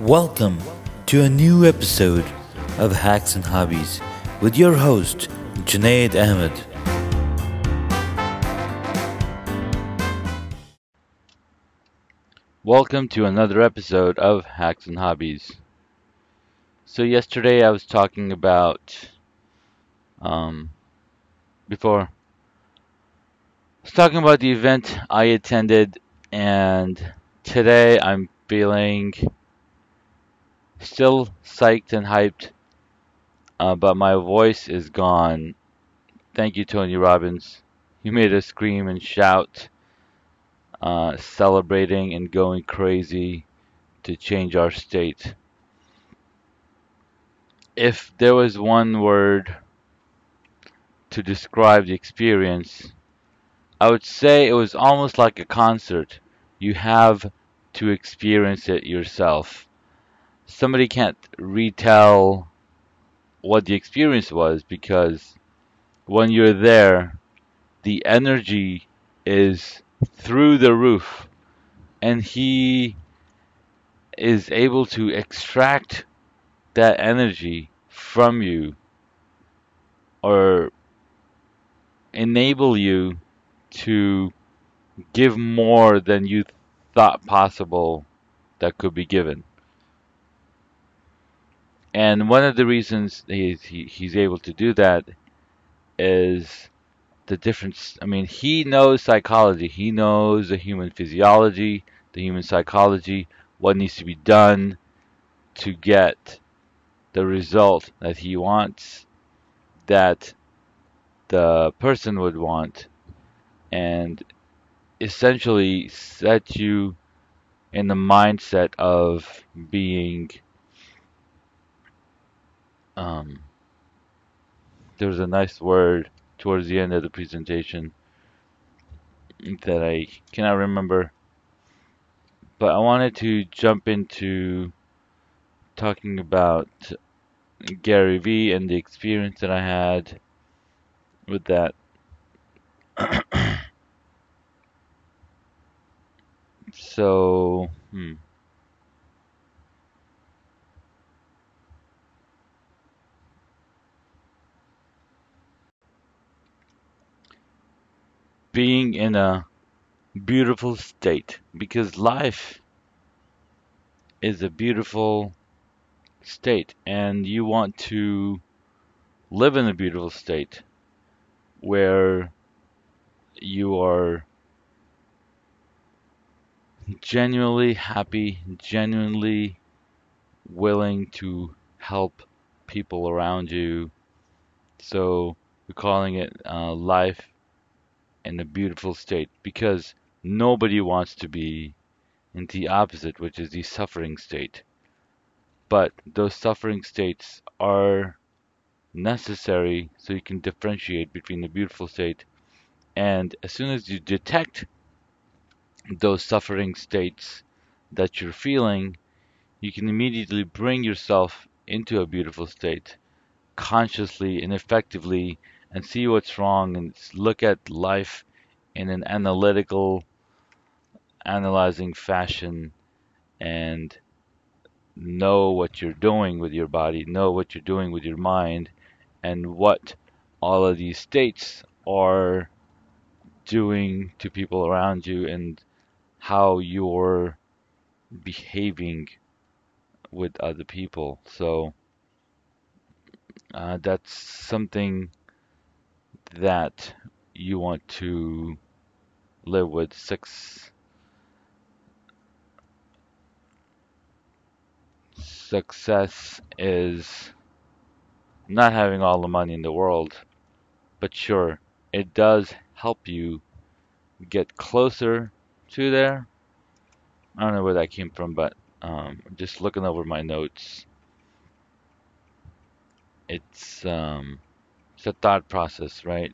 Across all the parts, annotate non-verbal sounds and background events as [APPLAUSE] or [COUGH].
Welcome to a new episode of Hacks and Hobbies with your host, Junaid Ahmed. Welcome to another episode of Hacks and Hobbies. So yesterday I was talking about um before I was talking about the event I attended and today I'm feeling still psyched and hyped uh, but my voice is gone. Thank you Tony Robbins. You made us scream and shout uh, celebrating and going crazy to change our state. If there was one word to describe the experience, I would say it was almost like a concert. You have to experience it yourself. Somebody can't retell what the experience was because when you're there, the energy is through the roof and he is able to extract that energy from you or enable you to give more than you thought possible that could be given. And one of the reasons he's, he, he's able to do that is the difference. I mean, he knows psychology. He knows the human physiology, the human psychology, what needs to be done to get the result that he wants, that the person would want, and essentially set you in the mindset of being. Um, was a nice word towards the end of the presentation that I cannot remember. But I wanted to jump into talking about Gary Vee and the experience that I had with that. [COUGHS] so, hmm. Being in a beautiful state because life is a beautiful state and you want to live in a beautiful state where you are genuinely happy, genuinely willing to help people around you. So we're calling it uh, life in a beautiful state because nobody wants to be in the opposite, which is the suffering state. But those suffering states are necessary so you can differentiate between the beautiful state and as soon as you detect those suffering states that you're feeling, you can immediately bring yourself into a beautiful state consciously and effectively and see what's wrong and look at life in an analytical, analyzing fashion and know what you're doing with your body, know what you're doing with your mind, and what all of these states are doing to people around you and how you're behaving with other people. So uh, that's something that you want to live with. Six success is not having all the money in the world, but sure, it does help you get closer to there. I don't know where that came from, but um, just looking over my notes, it's um, it's a thought process, right?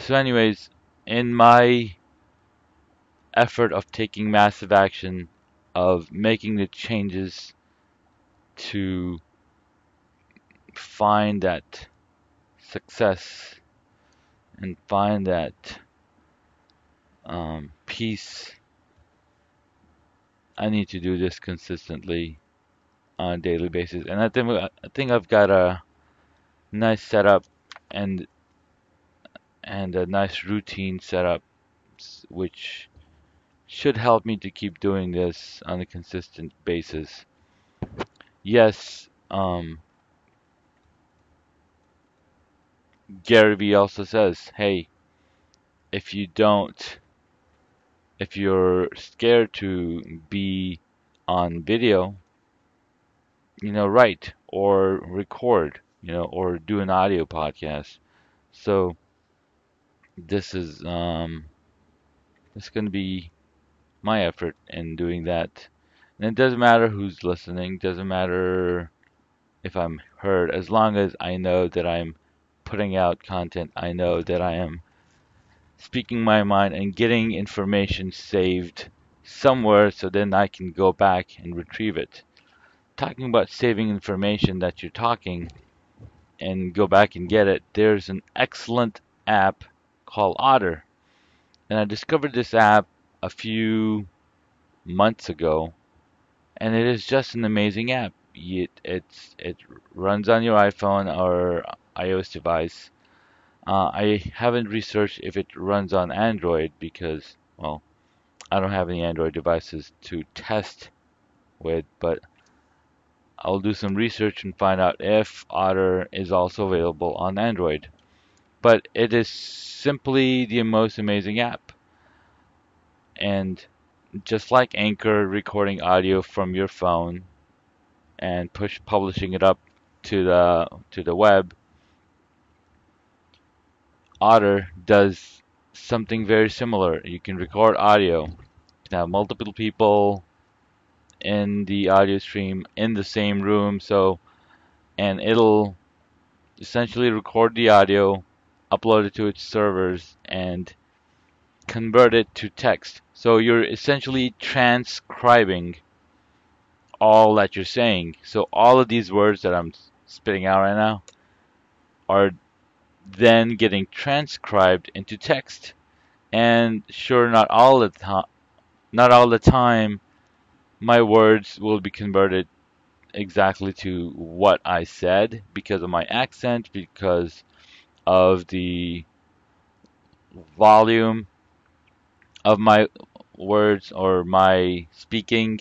So, anyways, in my effort of taking massive action, of making the changes to find that success and find that um, peace, I need to do this consistently on a daily basis. And I think I think I've got a nice setup and and a nice routine setup, which should help me to keep doing this on a consistent basis. Yes, um, Gary Vee also says, hey, if you don't, if you're scared to be on video, you know, write or record, you know, or do an audio podcast. So this is um, it's going to be my effort in doing that. And it doesn't matter who's listening, doesn't matter if I'm heard, as long as I know that I'm putting out content, I know that I am speaking my mind and getting information saved somewhere so then I can go back and retrieve it. Talking about saving information that you're talking and go back and get it, there's an excellent app called Otter. And I discovered this app a few months ago, and it is just an amazing app. It it's it runs on your iPhone or iOS device. Uh, I haven't researched if it runs on Android because, well, I don't have any Android devices to test with, but I'll do some research and find out if Otter is also available on Android. But it is simply the most amazing app. And just like Anchor recording audio from your phone and push publishing it up to the to the web, Otter does something very similar. You can record audio. You can have multiple people in the audio stream in the same room so and it'll essentially record the audio, upload it to its servers and convert it to text. So you're essentially transcribing all that you're saying. So all of these words that I'm spitting out right now are then getting transcribed into text. And sure, not all the time, not all the time, my words will be converted exactly to what I said because of my accent, because of the volume of my words or my speaking.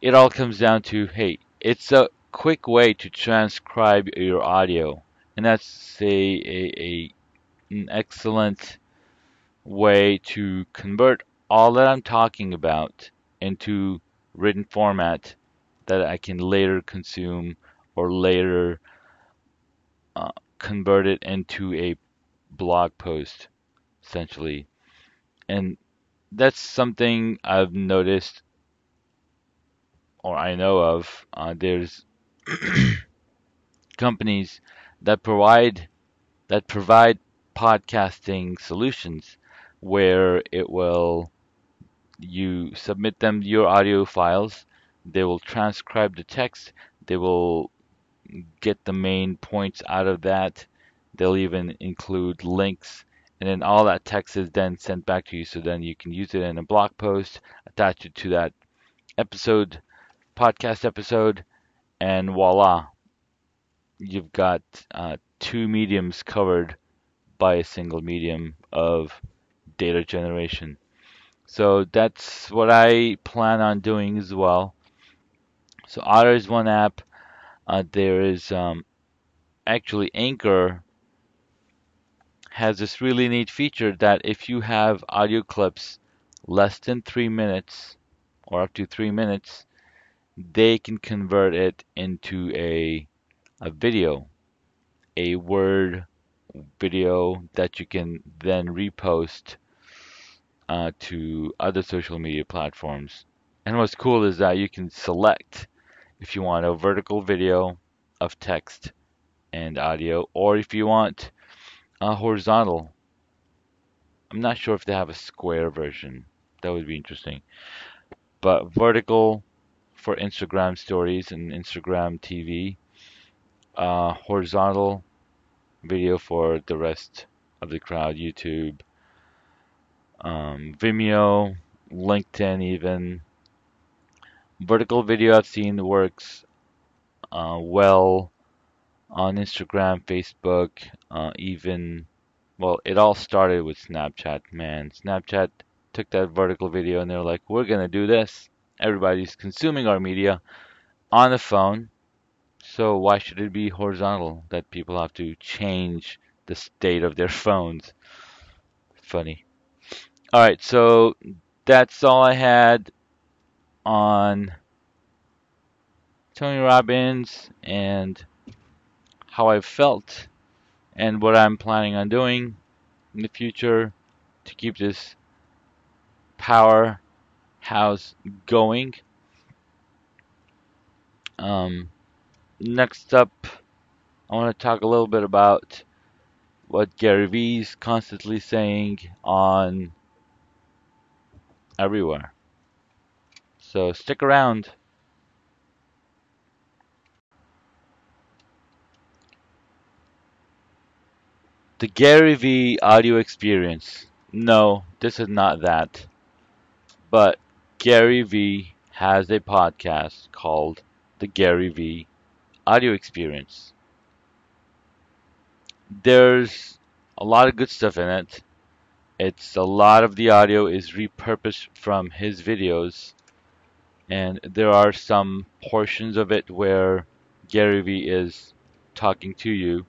It all comes down to hey, it's a quick way to transcribe your audio and that's a, a, a an excellent way to convert all that I'm talking about into written format that I can later consume or later uh, convert it into a blog post essentially. And that's something I've noticed or I know of. Uh, there's [CLEARS THROAT] companies that provide that provide podcasting solutions where it will you submit them your audio files they will transcribe the text they will get the main points out of that they'll even include links and then all that text is then sent back to you so then you can use it in a blog post attach it to that episode podcast episode and voila you've got uh, two mediums covered by a single medium of data generation. So that's what I plan on doing as well. So Otter is one app. Uh, there is um, actually Anchor has this really neat feature that if you have audio clips less than three minutes or up to three minutes, they can convert it into a a video, a word video that you can then repost uh, to other social media platforms. And what's cool is that you can select if you want a vertical video of text and audio, or if you want a horizontal. I'm not sure if they have a square version. That would be interesting. But vertical for Instagram stories and Instagram TV, uh, horizontal video for the rest of the crowd, YouTube, um, Vimeo, LinkedIn, even. Vertical video I've seen works uh, well on Instagram, Facebook, uh, even. Well, it all started with Snapchat, man. Snapchat took that vertical video and they're like, we're going to do this. Everybody's consuming our media on the phone. So why should it be horizontal that people have to change the state of their [LAUGHS] phones? Funny. All right, so that's all I had on Tony Robbins and how I felt and what I'm planning on doing in the future to keep this powerhouse going. Um, next up, I want to talk a little bit about what Gary Vee's constantly saying on everywhere. So stick around. The Gary Vee audio experience. No, this is not that. But Gary Vee has a podcast called The Gary Vee Audio Experience. There's a lot of good stuff in it. It's a lot of the audio is repurposed from his videos, and there are some portions of it where Gary Vee is talking to you.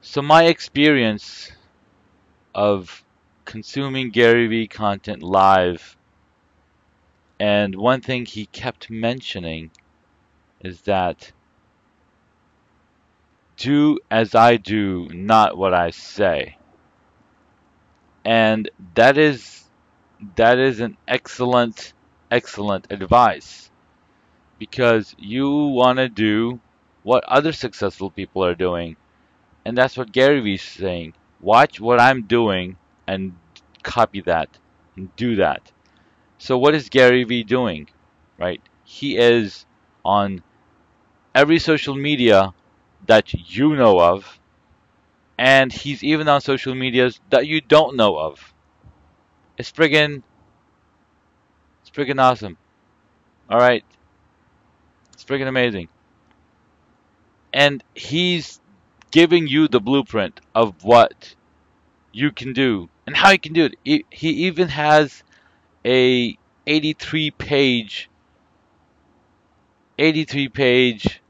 So my experience of consuming Gary Vee content live, and one thing he kept mentioning is that do as I do, not what I say and that is that is an excellent excellent advice. Because you want to do what other successful people are doing. And that's what Gary Vee's saying. Watch what I'm doing and copy that and do that. So what is Gary Vee doing? Right? He is on every social media that you know of and he's even on social medias that you don't know of. It's friggin' it's friggin' awesome. Alright. It's friggin' amazing. And he's giving you the blueprint of what you can do and how you can do it. He even has a 83 page 83 page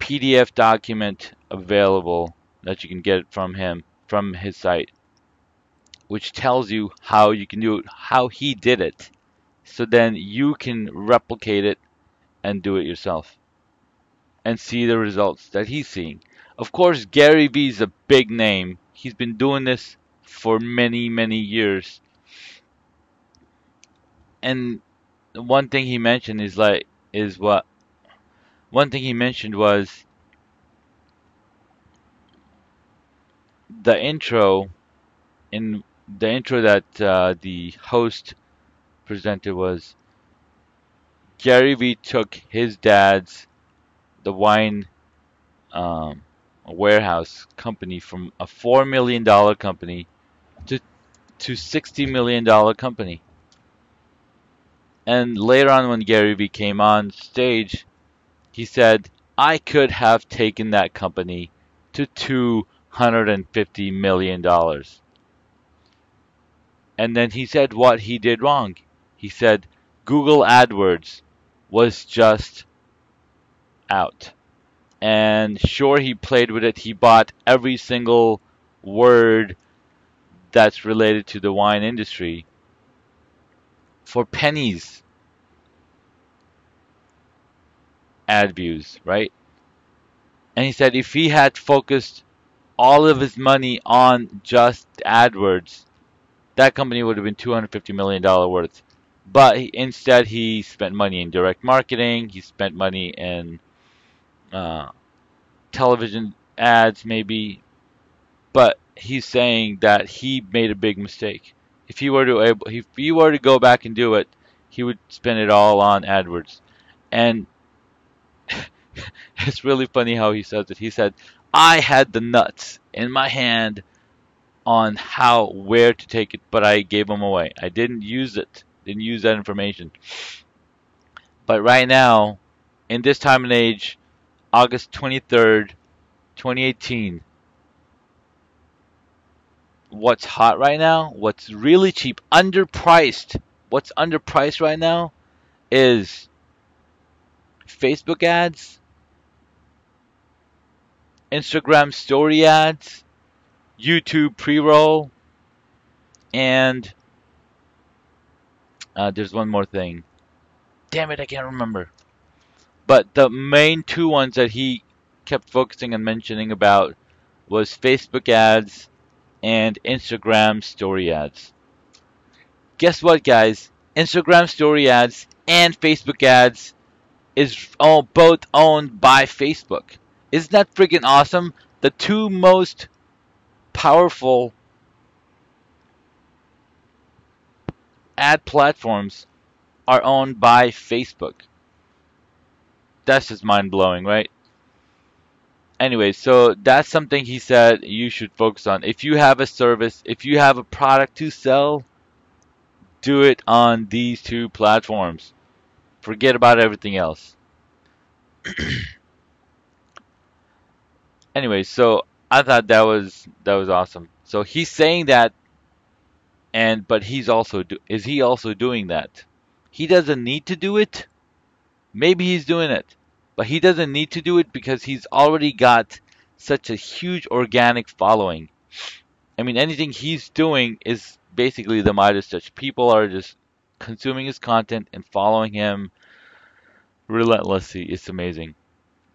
PDF document available that you can get from him from his site which tells you how you can do it how he did it. So then you can replicate it and do it yourself and see the results that he's seeing. Of course Gary Vee is a big name. He's been doing this for many many years. And one thing he mentioned is like is what one thing he mentioned was the intro in the intro that uh, the host presented was Gary Vee took his dad's the wine um, warehouse company from a four million dollar company to to sixty million dollar company. And later on, when Gary Vee came on stage, he said, "I could have taken that company to two $150 million. And then he said what he did wrong. He said Google AdWords was just out. And sure, he played with it. He bought every single word that's related to the wine industry for pennies ad views, right? And he said if he had focused all of his money on just AdWords, that company would have been $250 million worth. But he, instead, he spent money in direct marketing, he spent money in uh, television ads, maybe. But he's saying that he made a big mistake. If he were to able, if he were to go back and do it, he would spend it all on AdWords. And [LAUGHS] it's really funny how he says it. He said, I had the nuts in my hand on how where to take it, but I gave them away. I didn't use it. Didn't use that information. But right now, in this time and age, August 23rd, 2018, what's hot right now, what's really cheap, underpriced, what's underpriced right now is Facebook ads, Instagram story ads, YouTube pre-roll, and uh, there's one more thing. Damn it, I can't remember. But the main two ones that he kept focusing and mentioning about was Facebook ads and Instagram story ads. Guess what, guys? Instagram story ads and Facebook ads is all both owned by Facebook. Isn't that freaking awesome? The two most powerful ad platforms are owned by Facebook. That's just mind blowing, right? Anyway, so that's something he said you should focus on. If you have a service, if you have a product to sell, do it on these two platforms. Forget about everything else. [CLEARS THROAT] anyway, so I thought that was that was awesome. So he's saying that and but he's also do, is he also doing that? He doesn't need to do it. Maybe he's doing it, but he doesn't need to do it because he's already got such a huge organic following. I mean, anything he's doing is basically the Midas touch. People are just consuming his content and following him relentlessly. It's amazing.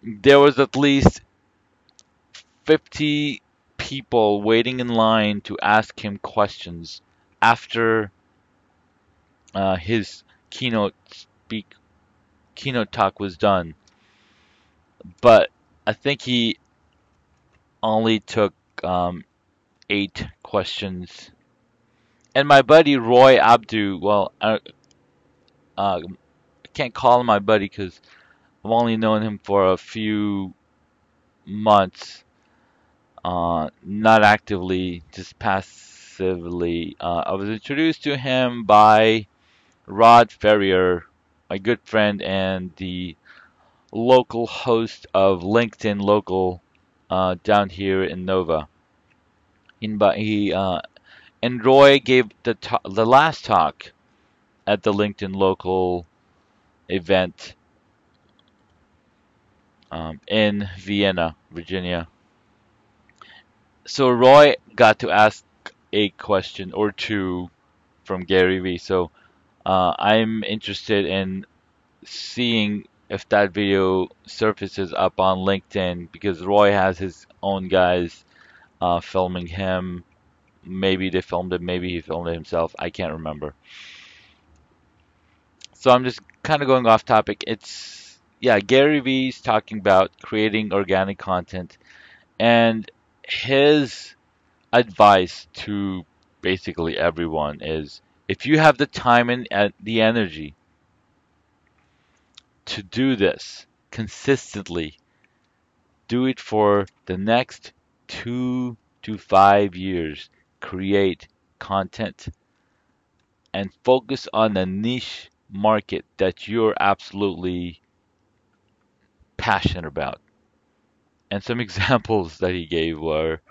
There was at least 50 people waiting in line to ask him questions after uh, his keynote speak keynote talk was done. But I think he only took um, eight questions. And my buddy Roy Abdu, well, I, uh, I can't call him my buddy because I've only known him for a few months, uh, not actively, just passively. Uh, I was introduced to him by Rod Ferrier, my good friend and the local host of LinkedIn Local uh, down here in Nova. In he uh, and Roy gave the the last talk at the LinkedIn Local event um, in Vienna, Virginia. So Roy got to ask a question or two from Gary Vee. So uh, I'm interested in seeing if that video surfaces up on LinkedIn because Roy has his own guys uh, filming him. Maybe they filmed it, maybe he filmed it himself. I can't remember. So I'm just kind of going off topic. It's yeah, Gary Vee's talking about creating organic content and his advice to basically everyone is if you have the time and uh, the energy to do this consistently, do it for the next two to five years. Create content and focus on a niche market that you're absolutely passionate about. And some [LAUGHS] examples that he gave were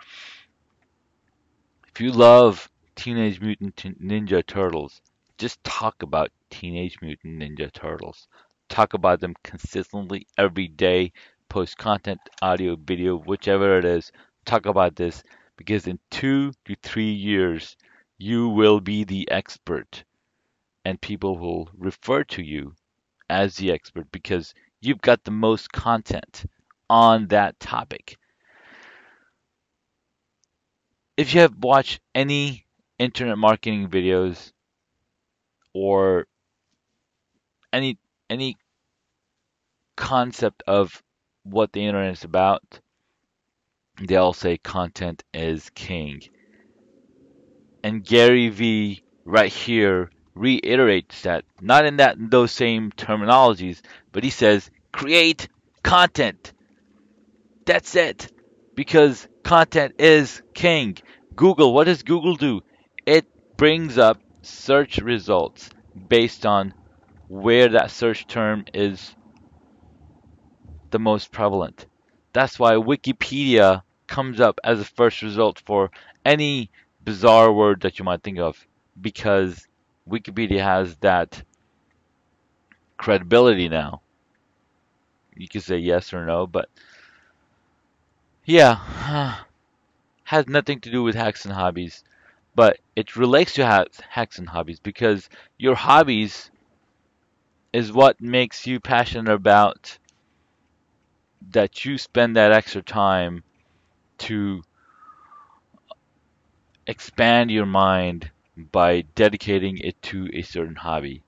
if you love Teenage Mutant Ninja Turtles, just talk about Teenage Mutant Ninja Turtles. Talk about them consistently every day. Post content, audio, video, whichever it is. Talk about this because in two to three years, you will be the expert and people will refer to you as the expert because you've got the most content on that topic. If you have watched any internet marketing videos or any any concept of what the internet is about, they all say content is king. And Gary Vee right here reiterates that, not in that in those same terminologies, but he says create content. That's it. Because content is king. Google, what does Google do? It brings up search results based on where that search term is the most prevalent. That's why Wikipedia comes up as a first result for any bizarre word that you might think of because Wikipedia has that credibility now. You can say yes or no, but yeah, [SIGHS] has nothing to do with hacks and hobbies, but it relates to ha- hacks and hobbies because your hobbies is what makes you passionate about that you spend that extra time to expand your mind by dedicating it to a certain hobby.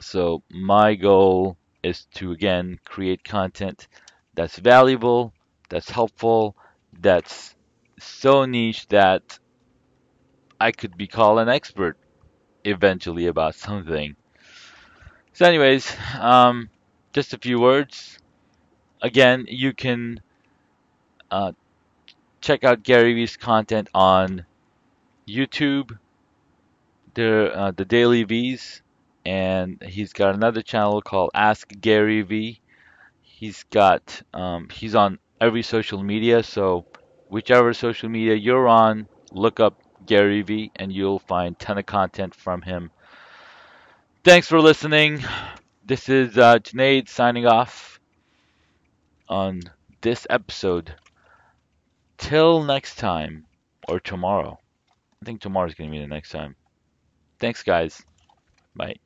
So my goal is to again create content that's valuable, that's helpful, that's so niche that I could be called an expert eventually about [LAUGHS] something. So anyways, um, just a few words. Again, you can uh, check out Gary Vee's content on YouTube, the uh, the Daily V's, and he's got another channel called Ask Gary Vee. He's got um, he's on every social media, so whichever social media you're on, look up Gary Vee, and you'll find ton of content from him. Thanks for listening. This is uh, Junaid signing off on this episode. Till next time, or tomorrow. I think tomorrow's going to be the next time. Thanks, guys. Bye.